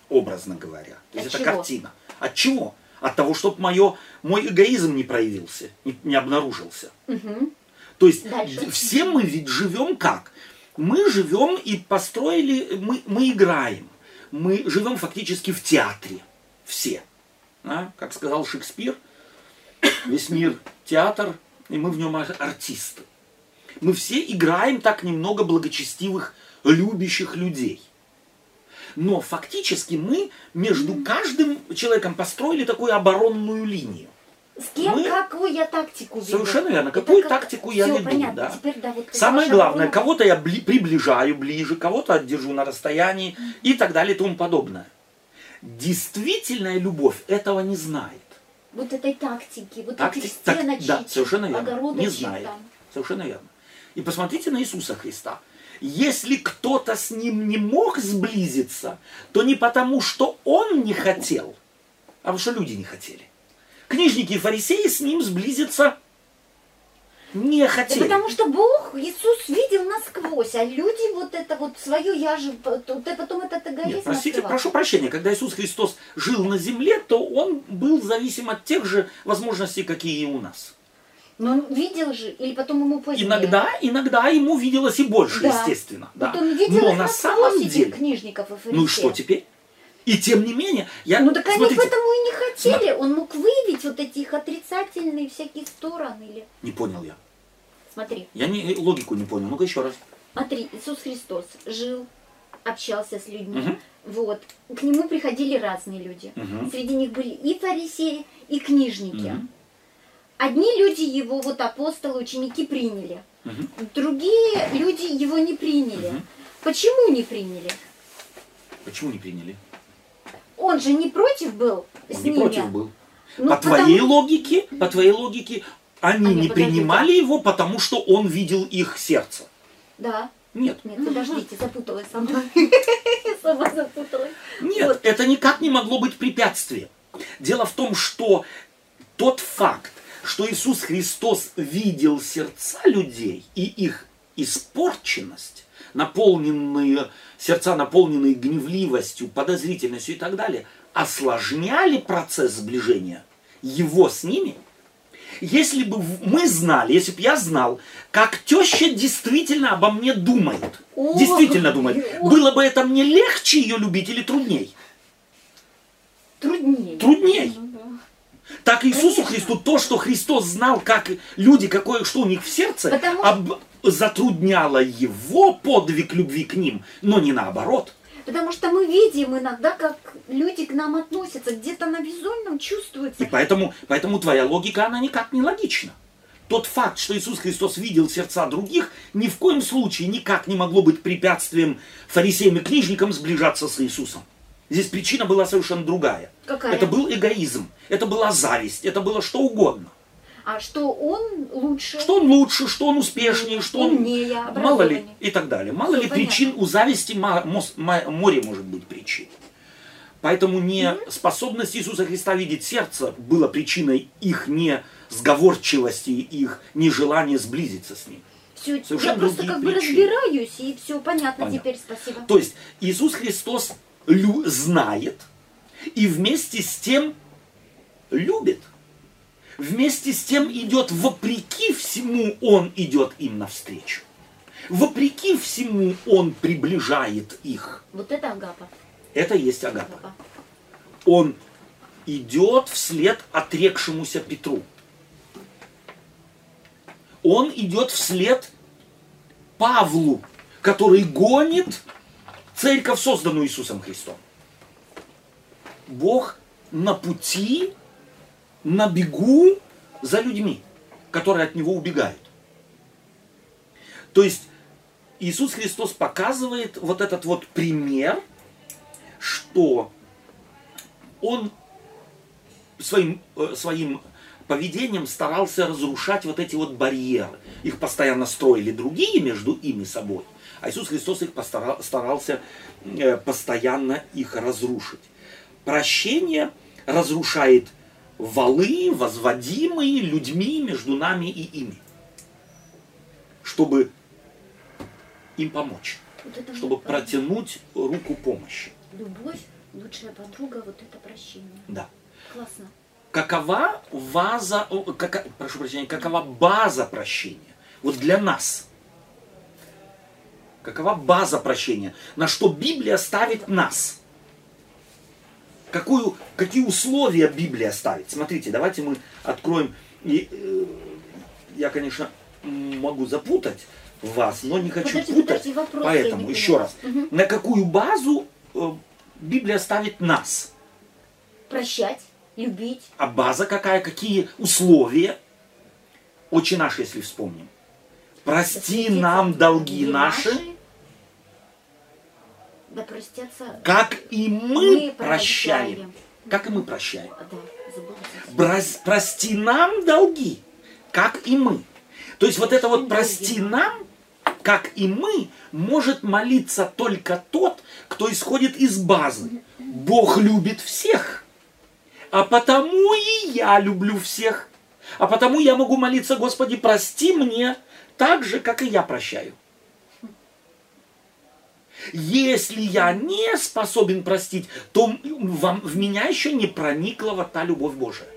образно говоря. То есть От это чего? картина. От чего? От того, чтобы мое, мой эгоизм не проявился, не, не обнаружился. Мгм. То есть Дальше. все мы ведь живем как? Мы живем и построили, мы, мы играем. Мы живем фактически в театре. Все. А? Как сказал Шекспир, весь мир театр, и мы в нем ар- артисты. Мы все играем так немного благочестивых, любящих людей. Но фактически мы между каждым человеком построили такую оборонную линию. С кем Мы- какую я тактику веду? Совершенно верно. Это Какую как- тактику я Всё, веду, понятно. да. Теперь, да, вот Самое главное, оборона. кого-то я бли- приближаю ближе, кого-то отдержу на расстоянии и так далее и тому подобное. Действительная любовь этого не знает. Вот этой тактики, вот Тактик- этих так- стеночек, да, совершенно верно. Не знает. там. Совершенно верно. И посмотрите на Иисуса Христа. Если кто-то с ним не мог сблизиться, то не потому, что он не хотел, а потому что люди не хотели. Книжники и фарисеи с ним сблизиться не Да хотели. потому что Бог, Иисус видел насквозь, а люди вот это вот свое я же, ты потом этот эгоизм Нет, простите, открывал. прошу прощения, когда Иисус Христос жил на земле, то он был зависим от тех же возможностей, какие и у нас. Но он видел же, или потом ему позднее. Иногда, иногда ему виделось и больше, Да. естественно. Да. Вот он видел Но на самом деле, книжников и фарисеев. ну и что теперь? И тем не менее, я, Ну так они смотрите, поэтому и не хотели. Он мог выявить вот эти их отрицательные всякие стороны. Или... не понял я. Смотри, Я не, логику не понял. Ну-ка еще раз. смотри, Иисус Христос жил, общался с людьми. Мгм. Вот. К нему приходили разные люди. Мгм. Среди них были и фарисеи, и книжники. Мгм. Одни люди его, вот апостолы, ученики приняли. Мгм. Другие люди его не приняли. Мгм. Почему не приняли? Почему не приняли? Он же не против был с Он не ними. против был. Ну, по потому- твоей логике, по твоей логике, они А, не подождите. принимали его, потому что он видел их сердце. Да. Нет. Нет, подождите, запуталась сама. Сама запуталась. Нет, Вот. это никак не могло быть препятствием. Дело в том, что тот факт, что Иисус Христос видел сердца людей и их испорченность, наполненные, сердца, наполненные гневливостью, подозрительностью и так далее, осложняли процесс сближения его с ними. Если бы мы знали, если бы я знал, как теща действительно обо мне думает, О, действительно думает, о. было бы это мне легче ее любить или трудней? Труднее. Трудней. Ну да. Так Иисусу Конечно. Христу то, что Христос знал, как люди, какое, что у них в сердце, Потому- об- затрудняло его подвиг любви к ним, но не наоборот. Потому что мы видим иногда, как люди к нам относятся, где-то на визуальном чувствуется. И поэтому, поэтому твоя логика, она никак не логична. Тот факт, что Иисус Христос видел сердца других, ни в коем случае никак не могло быть препятствием фарисеям и книжникам сближаться с Иисусом. Здесь причина была совершенно другая. Какая? Это был эгоизм, это была зависть, это было что угодно. А что он лучше? Что он лучше, что он успешнее, что он Умнее, мало ли и так далее. Мало Всё ли понятно. причин у зависти море может быть причин. Поэтому не способность Иисуса Христа видеть сердце была причиной их не сговорчивости, их нежелания сблизиться с ним. Всё, я просто как бы причины. разбираюсь, и все понятно, Понятно. теперь, спасибо. То есть Иисус Христос лю- знает и вместе с тем любит. Вместе с тем идет вопреки всему, Он идет им навстречу. Вопреки всему Он приближает их. Вот это агапа. Это есть Агапа. агапа. Он идет вслед отрекшемуся Петру. Он идет вслед Павлу, который гонит церковь, созданную Иисусом Христом. Бог на пути, на бегу за людьми, которые от Него убегают. То есть Иисус Христос показывает вот этот вот пример, что Он своим, э, своим поведением старался разрушать вот эти вот барьеры. Их постоянно строили другие между ими собой, а Иисус Христос их постара- старался э, постоянно их разрушить. Прощение разрушает валы, возводимые людьми между нами и ими, чтобы им помочь, Вот чтобы протянуть руку помощи. Любовь, лучшая подруга, вот это прощение. Да. Классно. какова ваза, о, кака- прошу прощения, какова база прощения? Вот для нас. Какова база прощения? На что Библия ставит нас? Какую, какие условия Библия ставит? Смотрите, давайте мы откроем. И, э, я, конечно, могу запутать вас, но не хочу Подожди, путать. подожди, вопрос Поэтому еще раз. Мгм. На какую базу э, Библия ставит нас? Прощать, любить. А база какая? Какие условия? Отче наш, если вспомним. Прости нам долги наши, Да простятся. как и мы Мы прощаем. прощаем. Как и мы прощаем. Да. Брось- Прости нам долги, как и мы. То есть вот это вот прости нам, как и мы, может молиться только тот, кто исходит из базы. Бог любит всех. А потому и я люблю всех. А потому я могу молиться, Господи, прости мне так же, как и я прощаю. Если я не способен простить, то вам, в меня еще не проникла вот та любовь Божия.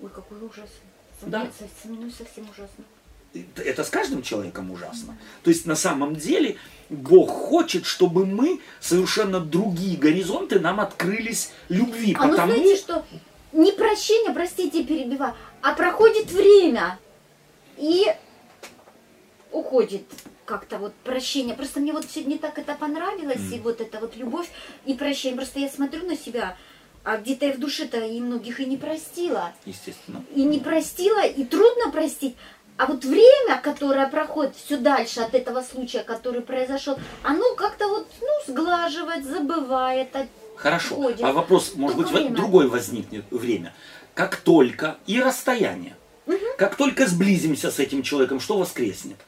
Ой, какой ужас. Да. Совсем ужасно. Это- с каждым человеком ужасно. То есть на самом деле Бог хочет, чтобы мы совершенно другие горизонты нам открылись любви. А потому знаете что? Не прощение, простите, перебиваю, а проходит время и уходит как-то вот прощение. Просто мне вот сегодня так это понравилось, и вот эта вот любовь и прощение. Просто я смотрю на себя, а где-то я в душе-то и многих и не простила. естественно. И не простила, и трудно простить. А вот время, которое проходит все дальше от этого случая, который произошел, оно как-то вот, ну, сглаживает, забывает. Хорошо. Уходит. А вопрос, может Только быть, время. другой возникнет время. Как только и расстояние, как только сблизимся с этим человеком, что воскреснет?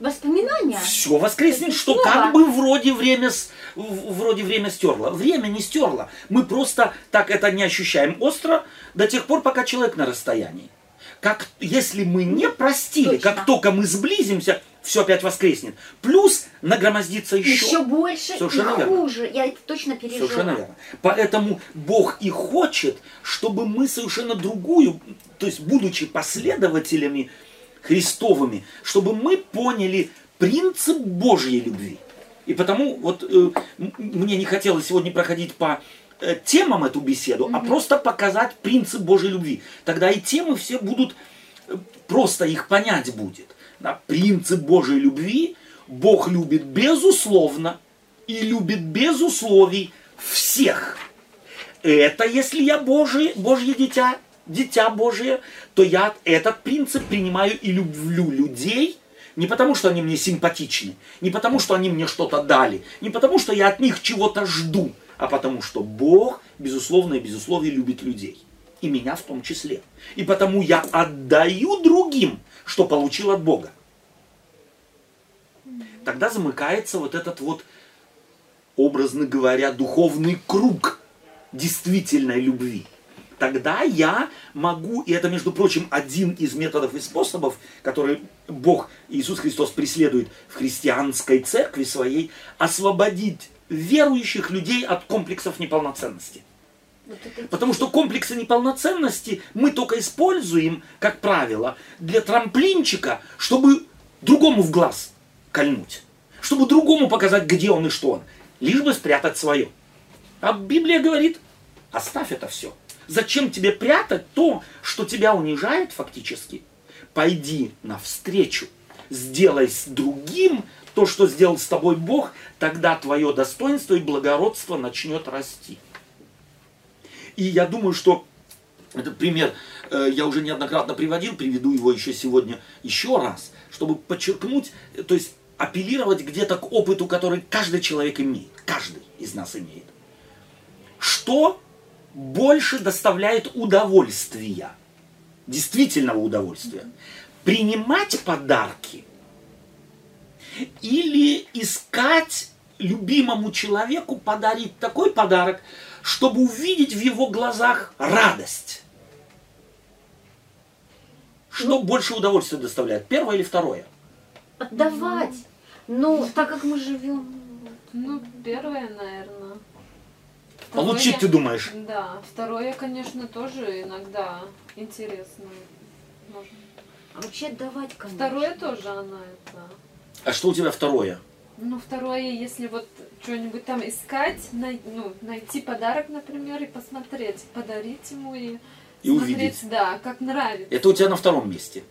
Воспоминания. Все воскреснет, что снова. как бы вроде время, вроде время стерло. Время не стерло. Мы просто так это не ощущаем остро до тех пор, пока человек на расстоянии. Как, если мы не простили, Точно. как только мы сблизимся, все опять воскреснет. Плюс нагромоздится еще. Еще больше Совершенно и верно. хуже. Я это точно пережила. Совершенно верно. Поэтому Бог и хочет, чтобы мы совершенно другую, то есть будучи последователями Христовыми, чтобы мы поняли принцип Божьей любви. И потому вот э, мне не хотелось сегодня проходить по э, темам эту беседу, а просто показать принцип Божьей любви. Тогда и темы все будут, э, просто их понять будет. Да, принцип Божьей любви, Бог любит безусловно и любит без условий всех. Это если я Божий, Божье дитя, дитя Божие, то я этот принцип принимаю и люблю людей, не потому что они мне симпатичны, не потому что они мне что-то дали, не потому что я от них чего-то жду, а потому что Бог, безусловно и безусловно, любит людей. и меня в том числе. И потому я отдаю другим, что получил от Бога. Тогда замыкается вот этот вот, образно говоря, духовный круг действительной любви. Тогда я могу, и это, между прочим, один из методов и способов, который Бог, Иисус Христос преследует в христианской церкви своей, освободить верующих людей от комплексов неполноценности. Потому что комплексы неполноценности мы только используем, как правило, для трамплинчика, чтобы другому в глаз кольнуть. Чтобы другому показать, где он и что он. Лишь бы спрятать свое. А Библия говорит, оставь это все. Зачем тебе прятать то, что тебя унижает фактически? Пойди навстречу. Сделай с другим то, что сделал с тобой Бог, тогда твое достоинство и благородство начнет расти. И я думаю, что этот пример э, я уже неоднократно приводил, приведу его еще сегодня еще раз, чтобы подчеркнуть, то есть апеллировать где-то к опыту, который каждый человек имеет, каждый из нас имеет. Что больше доставляет удовольствия, действительного удовольствия? Принимать подарки или искать любимому человеку подарить такой подарок, чтобы увидеть в его глазах радость. Что ну, больше удовольствия доставляет, первое или второе? Отдавать. Ну, так как мы живем. Ну, первое, наверное. Второе, Получить, ты думаешь? Да. Второе, конечно, тоже иногда интересно. Можно. А вообще отдавать, конечно. Второе тоже она это. А что у тебя второе? Ну, второе, если вот что-нибудь там искать, най, ну, найти подарок, например, и посмотреть, подарить ему и, и смотреть, увидеть. да, как нравится. Это у тебя на втором месте.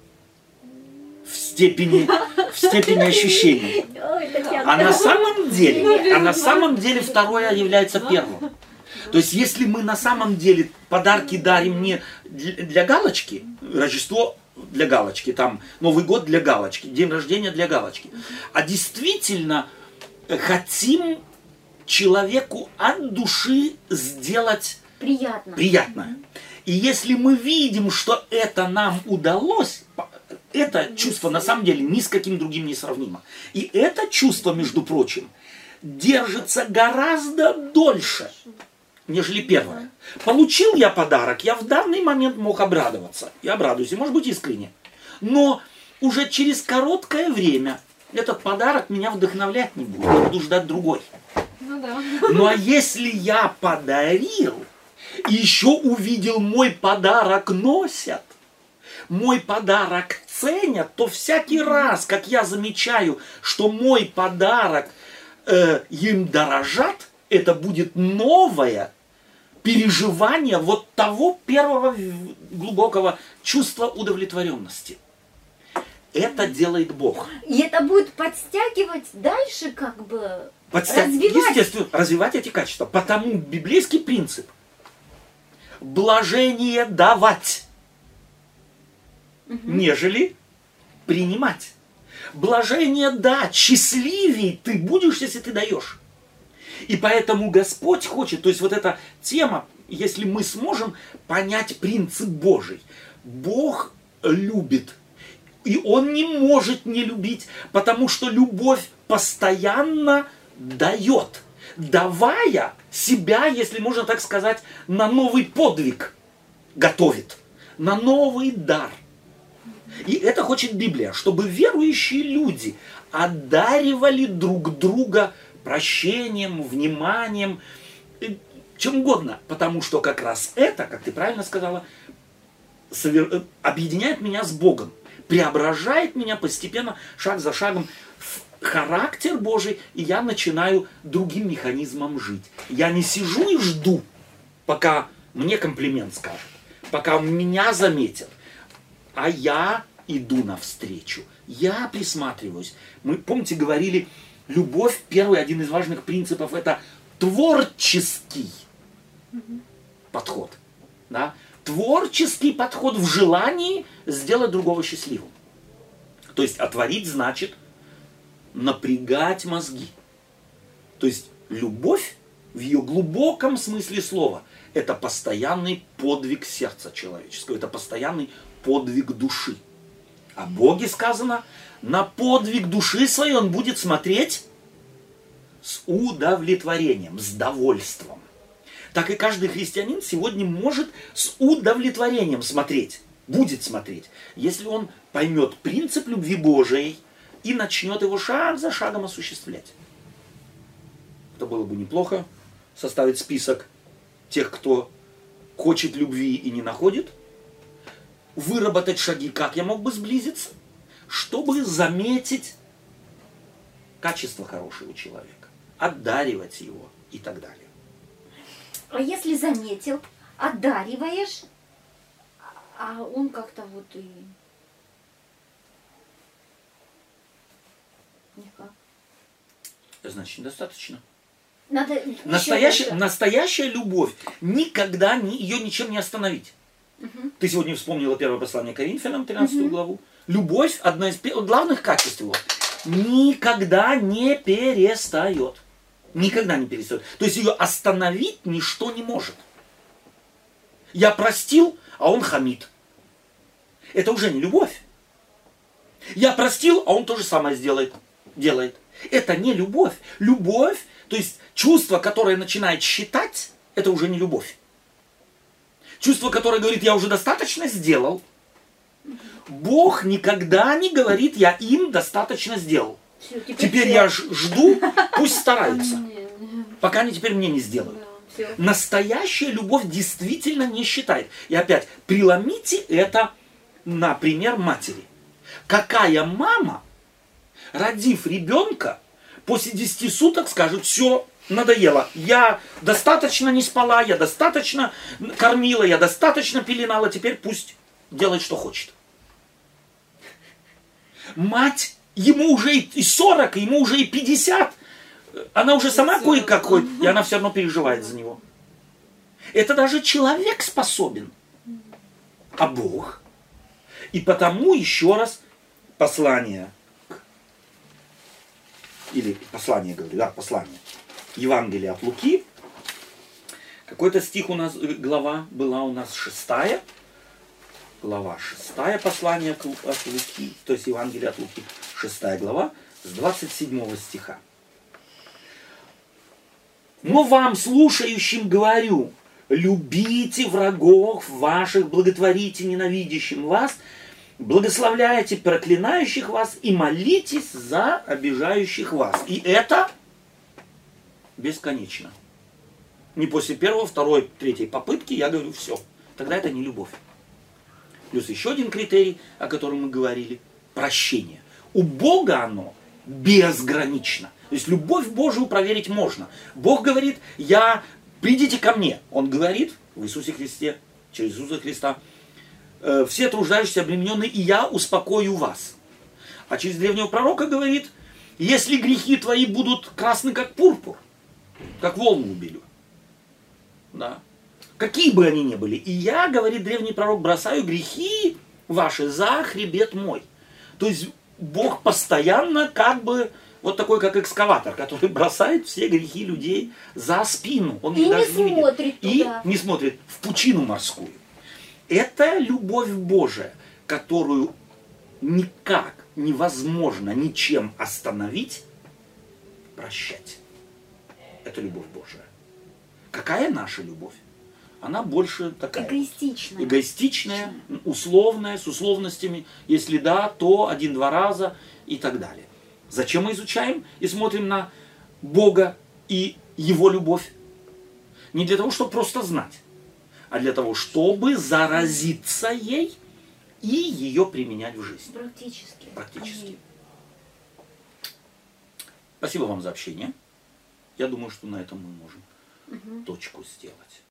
В степени, в степени ощущений. А на самом деле, а на самом деле второе является первым. То есть, если мы на самом деле подарки дарим не для галочки, Рождество для галочки, там Новый год для галочки, день рождения для галочки, а действительно хотим человеку от души сделать приятно. приятное. И если мы видим, что это нам удалось, это чувство на самом деле ни с каким другим не сравнимо. И это чувство, между прочим, держится гораздо дольше, нежели первое. Получил я подарок, я в данный момент мог обрадоваться. И обрадуюсь, и может быть искренне. Но уже через короткое время этот подарок меня вдохновлять не будет. Я буду ждать другой. Ну да. Ну а если я подарил, и еще увидел мой подарок носят, мой подарок ценят, то всякий раз, как я замечаю, что мой подарок э, им дорожат, это будет новое переживание вот того первого глубокого чувства удовлетворенности. Это делает Бог. И это будет подстягивать дальше, как бы Подстя... развивать. Естественно, развивать эти качества. Потому библейский принцип блажение давать, угу. нежели принимать. Блажение дать, счастливей ты будешь, если ты даешь. И поэтому Господь хочет, то есть вот эта тема, если мы сможем понять принцип Божий. Бог любит и он не может не любить, потому что любовь постоянно дает, давая себя, если можно так сказать, на новый подвиг готовит, на новый дар. И это хочет Библия, чтобы верующие люди одаривали друг друга прощением, вниманием, чем угодно, потому что как раз это, как ты правильно сказала, объединяет меня с Богом преображает меня постепенно, шаг за шагом, в характер Божий, и я начинаю другим механизмом жить. Я не сижу и жду, пока мне комплимент скажут, пока меня заметят, а я иду навстречу. Я присматриваюсь. Мы, помните, говорили, любовь, первый, один из важных принципов, это творческий подход. Да? творческий подход в желании сделать другого счастливым. То есть отворить значит напрягать мозги. То есть любовь в ее глубоком смысле слова, это постоянный подвиг сердца человеческого, это постоянный подвиг души. О Боге сказано, на подвиг души своей он будет смотреть с удовлетворением, с довольством. Так и каждый христианин сегодня может с удовлетворением смотреть, будет смотреть, если он поймет принцип любви Божией и начнет его шаг за шагом осуществлять. Это было бы неплохо составить список тех, кто хочет любви и не находит, выработать шаги, как я мог бы сблизиться, чтобы заметить качество хорошего человека, отдаривать его и так далее. А если заметил, одариваешь, а он как-то вот и никак. Значит, недостаточно. Надо Настоящая, настоящая любовь никогда не, ее ничем не остановить. Ты сегодня вспомнила первое послание Коринфянам, 13 главу. Любовь одно из главных качеств его. Никогда не перестает. Никогда не перестает. То есть ее остановить ничто не может. Я простил, а он хамит. Это уже не любовь. Я простил, а он то же самое сделает. Делает. Это не любовь. Любовь, то есть чувство, которое начинает считать, это уже не любовь. Чувство, которое говорит, я уже достаточно сделал. Бог никогда не говорит, я им достаточно сделал. Всё, Теперь всё. я ж- жду, пусть стараются, пока они теперь мне не сделают. да. Настоящая любовь действительно не считает. И опять, преломите это на пример матери. Какая мама, родив ребенка, после 10 суток скажет, все, надоело, я достаточно не спала, я достаточно кормила, я достаточно пеленала, теперь пусть делает, что хочет. Мать, ему уже и 40, ему уже и 50, она уже сама Всё кое-как равно. ходит, и она все равно переживает за него. Это даже человек способен. А Бог? И потому еще раз послание или послание, говорю, да, послание. Евангелие от Луки. Какой-то стих у нас, э, глава была у нас шестая. Глава шестая послание к Лу- от Луки, то есть Евангелие от Луки, шестая глава, с 27 стиха. Но вам, слушающим, говорю, любите врагов ваших, благотворите ненавидящим вас, благословляйте проклинающих вас и молитесь за обижающих вас. И это бесконечно. Не после первого, второй, третьей попытки я говорю все. Тогда это не любовь. Плюс еще один критерий, о котором мы говорили, прощение. У Бога оно безгранично. То есть любовь Божию проверить можно. Бог говорит, я, придите ко мне. Он говорит в Иисусе Христе, через Иисуса Христа, «Э, все труждающиеся, обремененные, и я успокою вас. А через древнего пророка говорит, если грехи твои будут красны, как пурпур, как волну убелю. Да. Какие бы они ни были. И я, говорит древний пророк, бросаю грехи ваши за хребет мой. То есть Бог постоянно как бы вот такой, как экскаватор, который бросает все грехи людей за спину. Он И их не даже не видит. смотрит И туда. не смотрит в пучину морскую. Это любовь Божия, которую никак невозможно ничем остановить, прощать. Это любовь Божия. Какая наша любовь? Она больше такая Эгоистично. эгоистичная, условная, с условностями. Если да, то один-два раза и так далее. Зачем мы изучаем и смотрим на Бога и Его любовь? Не для того, чтобы просто знать, а для того, чтобы заразиться ей и ее применять в жизни. Практически. Практически. Спасибо вам за общение. Я думаю, что на этом мы можем точку сделать.